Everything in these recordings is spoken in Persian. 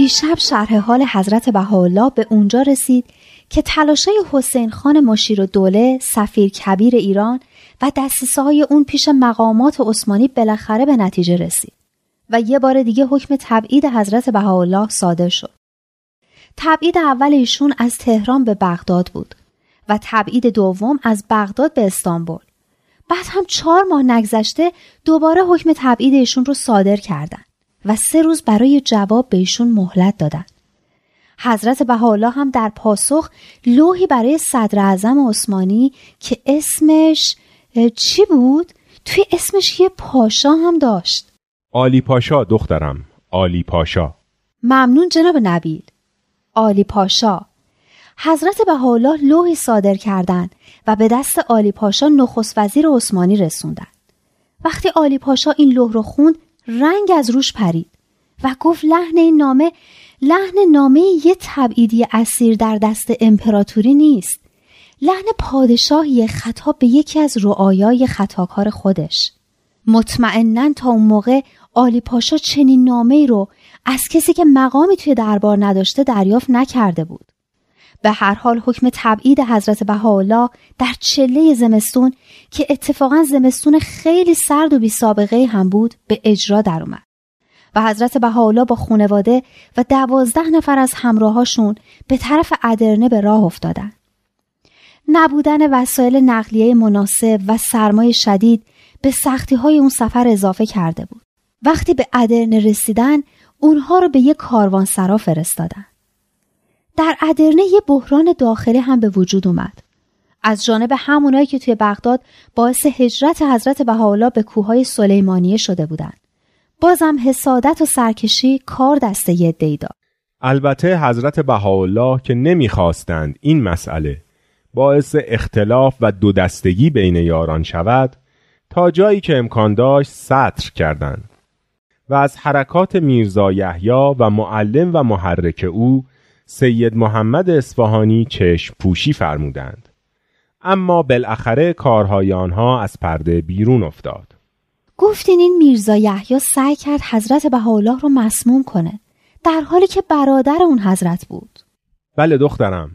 دیشب شرح حال حضرت بهاءالله به اونجا رسید که تلاشه حسین خان مشیر و دوله سفیر کبیر ایران و دستیسه های اون پیش مقامات عثمانی بالاخره به نتیجه رسید و یه بار دیگه حکم تبعید حضرت بهاءالله صادر شد. تبعید اول ایشون از تهران به بغداد بود و تبعید دوم از بغداد به استانبول. بعد هم چهار ماه نگذشته دوباره حکم تبعید ایشون رو صادر کردن و سه روز برای جواب به ایشون مهلت دادن. حضرت بهاءالله هم در پاسخ لوحی برای صدر اعظم عثمانی که اسمش چی بود؟ توی اسمش یه پاشا هم داشت. آلی پاشا دخترم. آلی پاشا. ممنون جناب نبیل. آلی پاشا. حضرت بهاءالله لوحی صادر کردند و به دست آلی پاشا نخست وزیر عثمانی رسوندن. وقتی آلی پاشا این لوح رو خوند رنگ از روش پرید و گفت لحن این نامه لحن نامه یه تبعیدی اسیر در دست امپراتوری نیست. لحن پادشاهی خطاب به یکی از رعایای خطاکار خودش. مطمئنا تا اون موقع آلی پاشا چنین نامه رو از کسی که مقامی توی دربار نداشته دریافت نکرده بود. به هر حال حکم تبعید حضرت بهاءالله در چله زمستون که اتفاقا زمستون خیلی سرد و بی سابقه هم بود به اجرا در اومد و حضرت بهاءالله با خونواده و دوازده نفر از همراهاشون به طرف ادرنه به راه افتادن. نبودن وسایل نقلیه مناسب و سرمای شدید به سختی های اون سفر اضافه کرده بود. وقتی به ادرنه رسیدن اونها رو به یک کاروان سرا فرستادن. در ادرنه یه بحران داخلی هم به وجود اومد. از جانب همونایی که توی بغداد باعث هجرت حضرت بهاءالله به کوههای سلیمانیه شده بودند. بازم حسادت و سرکشی کار دسته یه داد. البته حضرت بهاءالله که نمی‌خواستند این مسئله باعث اختلاف و دو دستگی بین یاران شود تا جایی که امکان داشت سطر کردند و از حرکات میرزا یحیی و معلم و محرک او سید محمد اصفهانی چشم پوشی فرمودند. اما بالاخره کارهای آنها از پرده بیرون افتاد. گفتین این میرزا یحیی سعی کرد حضرت بهاءالله رو مسموم کنه در حالی که برادر اون حضرت بود. بله دخترم.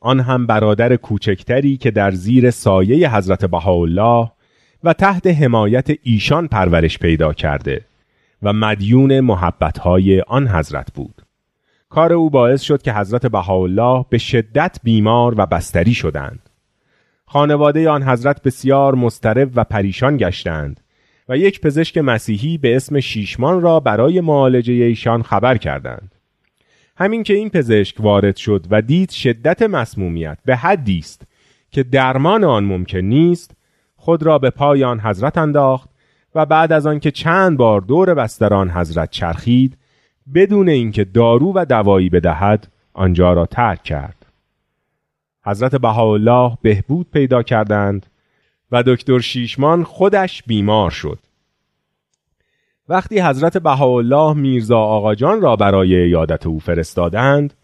آن هم برادر کوچکتری که در زیر سایه حضرت بهاءالله و تحت حمایت ایشان پرورش پیدا کرده و مدیون محبتهای آن حضرت بود. کار او باعث شد که حضرت بهاءالله به شدت بیمار و بستری شدند خانواده آن حضرت بسیار مسترب و پریشان گشتند و یک پزشک مسیحی به اسم شیشمان را برای معالجه ایشان خبر کردند. همین که این پزشک وارد شد و دید شدت مسمومیت به حدی است که درمان آن ممکن نیست خود را به پای آن حضرت انداخت و بعد از آنکه چند بار دور بستران حضرت چرخید بدون اینکه دارو و دوایی بدهد آنجا را ترک کرد حضرت بهاءالله بهبود پیدا کردند و دکتر شیشمان خودش بیمار شد. وقتی حضرت بهاءالله میرزا آقاجان را برای یادت او فرستادند،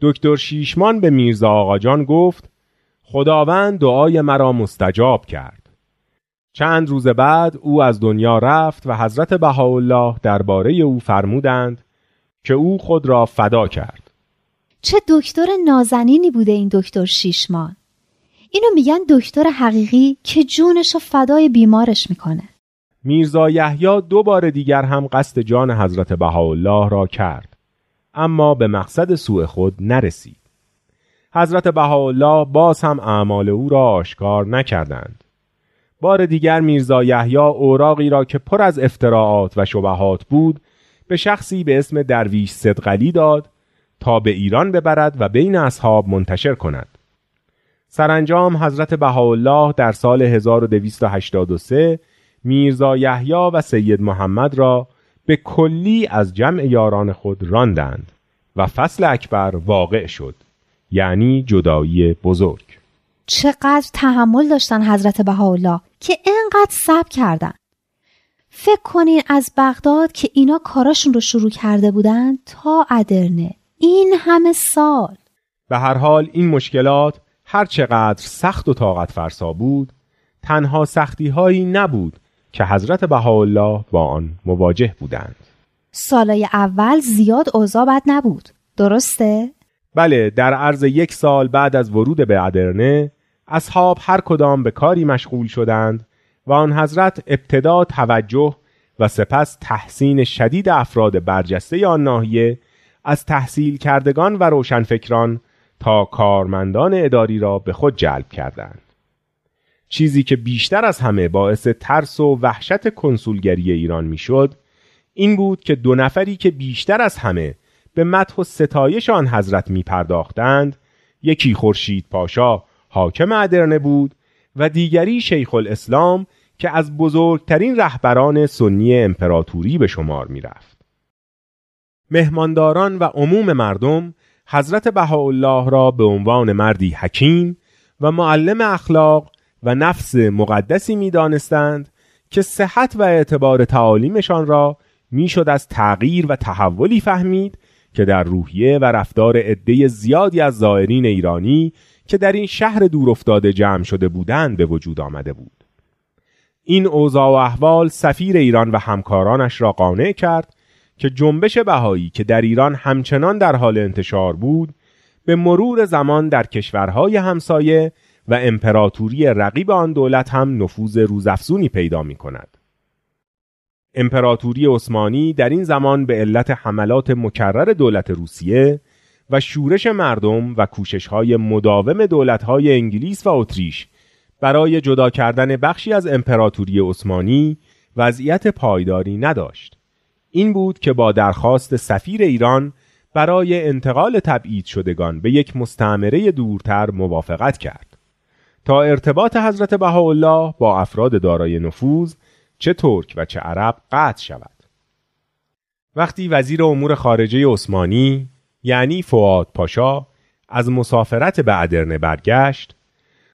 دکتر شیشمان به میرزا آقاجان گفت خداوند دعای مرا مستجاب کرد. چند روز بعد او از دنیا رفت و حضرت بهاءالله درباره او فرمودند که او خود را فدا کرد. چه دکتر نازنینی بوده این دکتر شیشمان. اینو میگن دکتر حقیقی که جونش رو فدای بیمارش می‌کنه میرزا یحیی دو بار دیگر هم قصد جان حضرت بهاءالله را کرد اما به مقصد سوء خود نرسید حضرت بهاءالله باز هم اعمال او را آشکار نکردند بار دیگر میرزا یحیی اوراقی را که پر از افتراعات و شبهات بود به شخصی به اسم درویش صدقلی داد تا به ایران ببرد و بین اصحاب منتشر کند. سرانجام حضرت بهاءالله در سال 1283 میرزا یحیی و سید محمد را به کلی از جمع یاران خود راندند و فصل اکبر واقع شد یعنی جدایی بزرگ چقدر تحمل داشتن حضرت بهاءالله که انقدر صبر کردن فکر کنین از بغداد که اینا کاراشون رو شروع کرده بودن تا ادرنه. این همه سال. به هر حال این مشکلات هر چقدر سخت و طاقت فرسا بود تنها سختی هایی نبود که حضرت بهاءالله با آن مواجه بودند. سالای اول زیاد اوضاع بد نبود. درسته؟ بله در عرض یک سال بعد از ورود به ادرنه اصحاب هر کدام به کاری مشغول شدند و آن حضرت ابتدا توجه و سپس تحسین شدید افراد برجسته آن ناحیه از تحصیل کردگان و روشنفکران تا کارمندان اداری را به خود جلب کردند. چیزی که بیشتر از همه باعث ترس و وحشت کنسولگری ایران می‌شد این بود که دو نفری که بیشتر از همه به مدح و ستایش آن حضرت می پرداختند یکی خورشید پاشا حاکم ادرنه بود و دیگری شیخ الاسلام که از بزرگترین رهبران سنی امپراتوری به شمار می رفت. مهمانداران و عموم مردم حضرت بهاءالله را به عنوان مردی حکیم و معلم اخلاق و نفس مقدسی می دانستند که صحت و اعتبار تعالیمشان را می‌شد از تغییر و تحولی فهمید که در روحیه و رفتار عده زیادی از زائرین ایرانی که در این شهر دور افتاده جمع شده بودند به وجود آمده بود. این اوضاع و احوال سفیر ایران و همکارانش را قانع کرد که جنبش بهایی که در ایران همچنان در حال انتشار بود به مرور زمان در کشورهای همسایه و امپراتوری رقیب آن دولت هم نفوذ روزافزونی پیدا می کند. امپراتوری عثمانی در این زمان به علت حملات مکرر دولت روسیه و شورش مردم و کوشش‌های مداوم دولت‌های انگلیس و اتریش برای جدا کردن بخشی از امپراتوری عثمانی وضعیت پایداری نداشت. این بود که با درخواست سفیر ایران برای انتقال تبعید شدگان به یک مستعمره دورتر موافقت کرد تا ارتباط حضرت بهاءالله با افراد دارای نفوذ چه ترک و چه عرب قطع شود وقتی وزیر امور خارجه عثمانی یعنی فواد پاشا از مسافرت به ادرنه برگشت.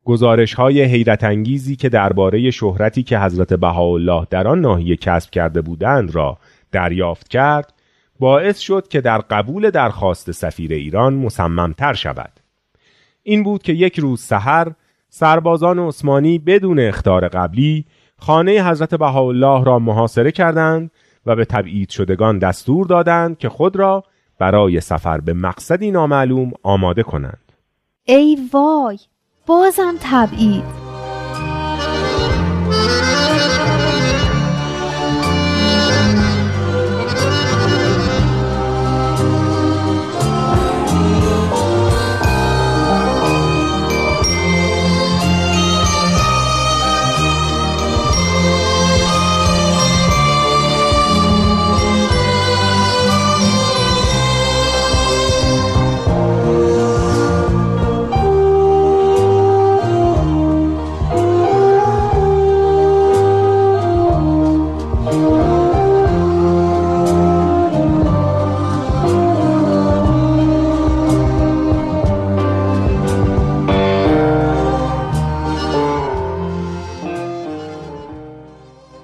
گزارش های حیرت انگیزی که درباره شهرتی که حضرت بهاءالله در آن ناحیه کسب کرده بودند را دریافت کرد باعث شد که در قبول درخواست سفیر ایران مصممتر شود. این بود که یک روز سحر سربازان عثمانی بدون اختار قبلی خانه حضرت بهاءالله را محاصره کردند و به تبعید شدگان دستور دادند که خود را برای سفر به مقصدی نامعلوم آماده کنند. ای وای بازم تبعید.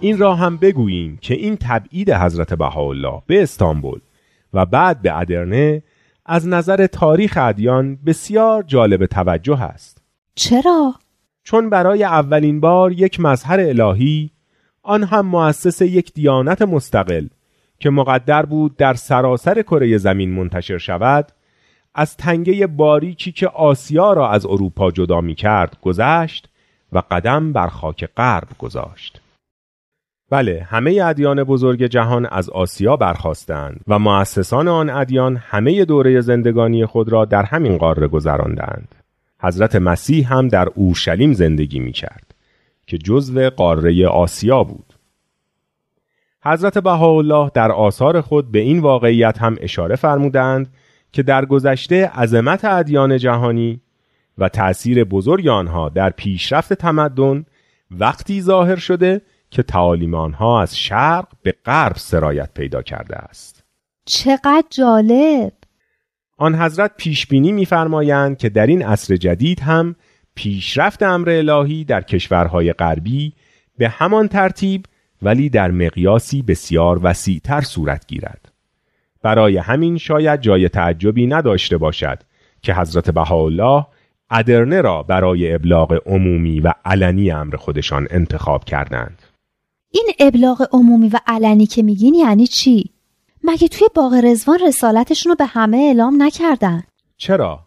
این را هم بگوییم که این تبعید حضرت بهاءالله به استانبول و بعد به ادرنه از نظر تاریخ ادیان بسیار جالب توجه است. چرا؟ چون برای اولین بار یک مظهر الهی آن هم مؤسس یک دیانت مستقل که مقدر بود در سراسر کره زمین منتشر شود از تنگه باریکی که آسیا را از اروپا جدا می کرد گذشت و قدم بر خاک غرب گذاشت. بله همه ادیان بزرگ جهان از آسیا برخواستند و مؤسسان آن ادیان همه دوره زندگانی خود را در همین قاره گذراندند. حضرت مسیح هم در اورشلیم زندگی می کرد که جزو قاره آسیا بود. حضرت بهاءالله در آثار خود به این واقعیت هم اشاره فرمودند که در گذشته عظمت ادیان جهانی و تأثیر بزرگ آنها در پیشرفت تمدن وقتی ظاهر شده که تعالیم آنها از شرق به غرب سرایت پیدا کرده است. چقدر جالب! آن حضرت پیش بینی می‌فرمایند که در این عصر جدید هم پیشرفت امر الهی در کشورهای غربی به همان ترتیب ولی در مقیاسی بسیار وسیعتر صورت گیرد. برای همین شاید جای تعجبی نداشته باشد که حضرت بهاءالله ادرنه را برای ابلاغ عمومی و علنی امر خودشان انتخاب کردند. این ابلاغ عمومی و علنی که میگین یعنی چی؟ مگه توی باغ رزوان رسالتشون رو به همه اعلام نکردن؟ چرا؟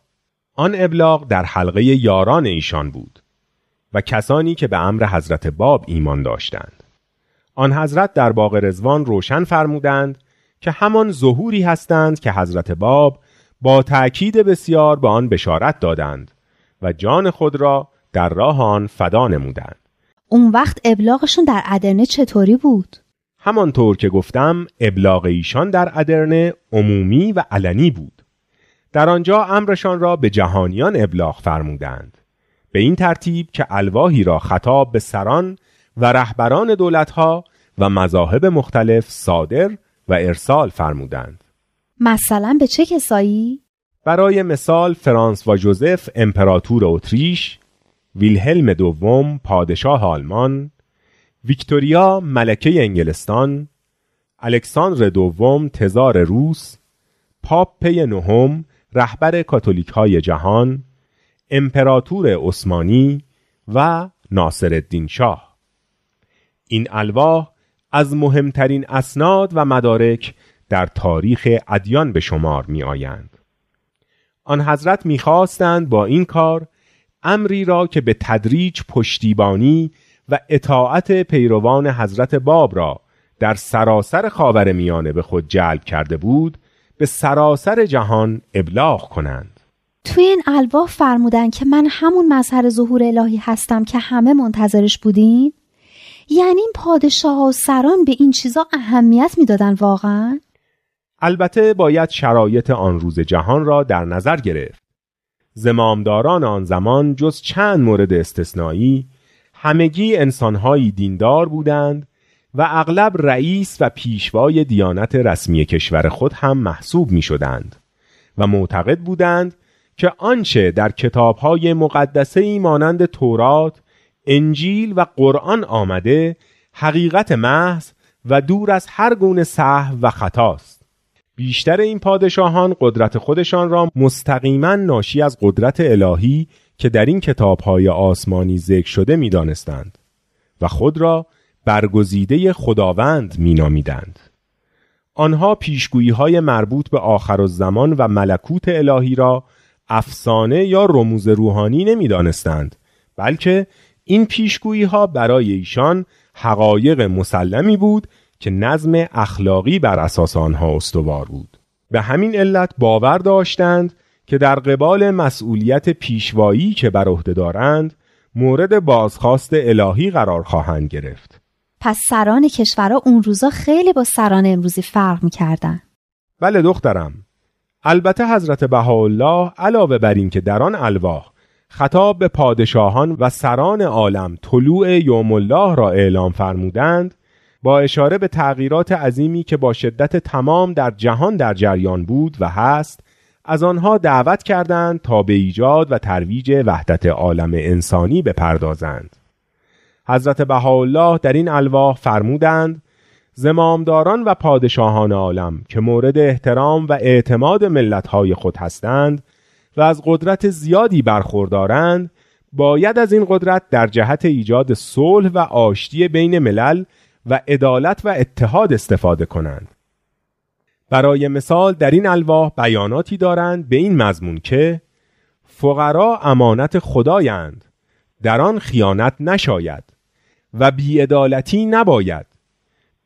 آن ابلاغ در حلقه یاران ایشان بود و کسانی که به امر حضرت باب ایمان داشتند. آن حضرت در باغ رزوان روشن فرمودند که همان ظهوری هستند که حضرت باب با تأکید بسیار به آن بشارت دادند و جان خود را در راه آن فدا نمودند. اون وقت ابلاغشون در ادرنه چطوری بود؟ همانطور که گفتم ابلاغ ایشان در ادرنه عمومی و علنی بود. در آنجا امرشان را به جهانیان ابلاغ فرمودند. به این ترتیب که الواهی را خطاب به سران و رهبران دولتها و مذاهب مختلف صادر و ارسال فرمودند. مثلا به چه کسایی؟ برای مثال فرانس و جوزف امپراتور اتریش، ویلهلم دوم پادشاه آلمان، ویکتوریا ملکه انگلستان، الکساندر دوم تزار روس، پاپ پی نهم رهبر کاتولیک های جهان، امپراتور عثمانی و ناصر الدین شاه. این الواح از مهمترین اسناد و مدارک در تاریخ ادیان به شمار می آیند. آن حضرت می‌خواستند با این کار امری را که به تدریج پشتیبانی و اطاعت پیروان حضرت باب را در سراسر خاور میانه به خود جلب کرده بود به سراسر جهان ابلاغ کنند. توی این الواح فرمودن که من همون مظهر ظهور الهی هستم که همه منتظرش بودین؟ یعنی این پادشاه و سران به این چیزا اهمیت می‌دادن واقعا؟ البته باید شرایط آن روز جهان را در نظر گرفت. زمامداران آن زمان جز چند مورد استثنایی همگی انسانهایی دیندار بودند و اغلب رئیس و پیشوای دیانت رسمی کشور خود هم محسوب می شدند و معتقد بودند که آنچه در کتابهای مقدسه ای مانند تورات، انجیل و قرآن آمده حقیقت محض و دور از هر گونه صحو و خطاست. بیشتر این پادشاهان قدرت خودشان را مستقیما ناشی از قدرت الهی که در این کتابهای آسمانی ذکر شده می‌دانستند و خود را برگزیده خداوند مینامیدند. آنها پیشگویی های مربوط به آخر زمان و ملکوت الهی را افسانه یا رموز روحانی نمی‌دانستند بلکه این پیشگویی ها برای ایشان حقایق مسلمی بود که نظم اخلاقی بر اساس آنها استوار بود. به همین علت باور داشتند که در قبال مسئولیت پیشوایی که بر عهده دارند مورد بازخواست الهی قرار خواهند گرفت. پس سران کشورها اون روزا خیلی با سران امروزی فرق می‌کردن. بله دخترم. البته حضرت بهاءالله علاوه بر این که در آن الواح خطاب به پادشاهان و سران عالم طلوع یوم الله را اعلام فرمودند با اشاره به تغییرات عظیمی که با شدت تمام در جهان در جریان بود و هست از آنها دعوت کردند تا به ایجاد و ترویج وحدت عالم انسانی بپردازند. حضرت بهاءالله در این الواح فرمودند زمامداران و پادشاهان عالم که مورد احترام و اعتماد ملتهای خود هستند و از قدرت زیادی برخوردارند باید از این قدرت در جهت ایجاد صلح و آشتی بین ملل و عدالت و اتحاد استفاده کنند. برای مثال در این الواح بیاناتی دارند به این مضمون که فقرا امانت خدایند در آن خیانت نشاید و بیعدالتی نباید.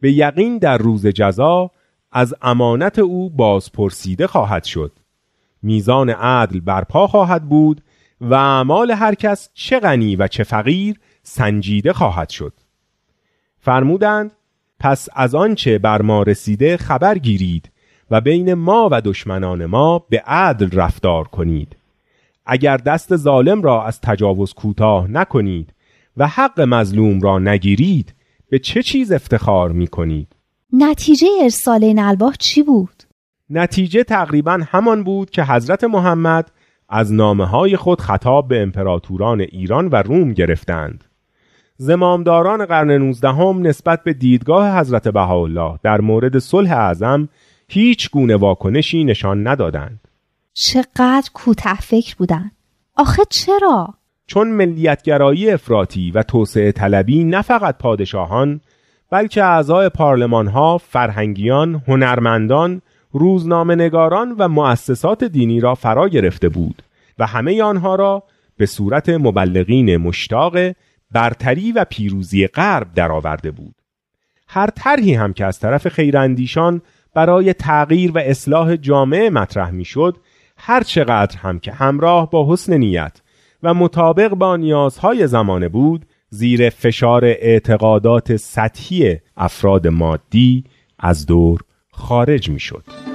به یقین در روز جزا از امانت او بازپرسیده خواهد شد. میزان عدل برپا خواهد بود و اعمال هر کس چه غنی و چه فقیر سنجیده خواهد شد. فرمودند پس از آنچه بر ما رسیده خبر گیرید و بین ما و دشمنان ما به عدل رفتار کنید اگر دست ظالم را از تجاوز کوتاه نکنید و حق مظلوم را نگیرید به چه چیز افتخار می کنید؟ نتیجه ارسال این الواح چی بود؟ نتیجه تقریبا همان بود که حضرت محمد از نامه های خود خطاب به امپراتوران ایران و روم گرفتند. زمامداران قرن نوزدهم نسبت به دیدگاه حضرت بهاءالله در مورد صلح اعظم هیچ گونه واکنشی نشان ندادند. چقدر کوته فکر بودن آخه چرا؟ چون ملیتگرایی افراطی و توسعه طلبی نه فقط پادشاهان بلکه اعضای پارلمان ها، فرهنگیان، هنرمندان، روزنامه نگاران و مؤسسات دینی را فرا گرفته بود و همه آنها را به صورت مبلغین مشتاق برتری و پیروزی غرب درآورده بود. هر طرحی هم که از طرف خیراندیشان برای تغییر و اصلاح جامعه مطرح می‌شد هر چقدر هم که همراه با حسن نیت و مطابق با نیازهای زمانه بود زیر فشار اعتقادات سطحی افراد مادی از دور خارج می شد.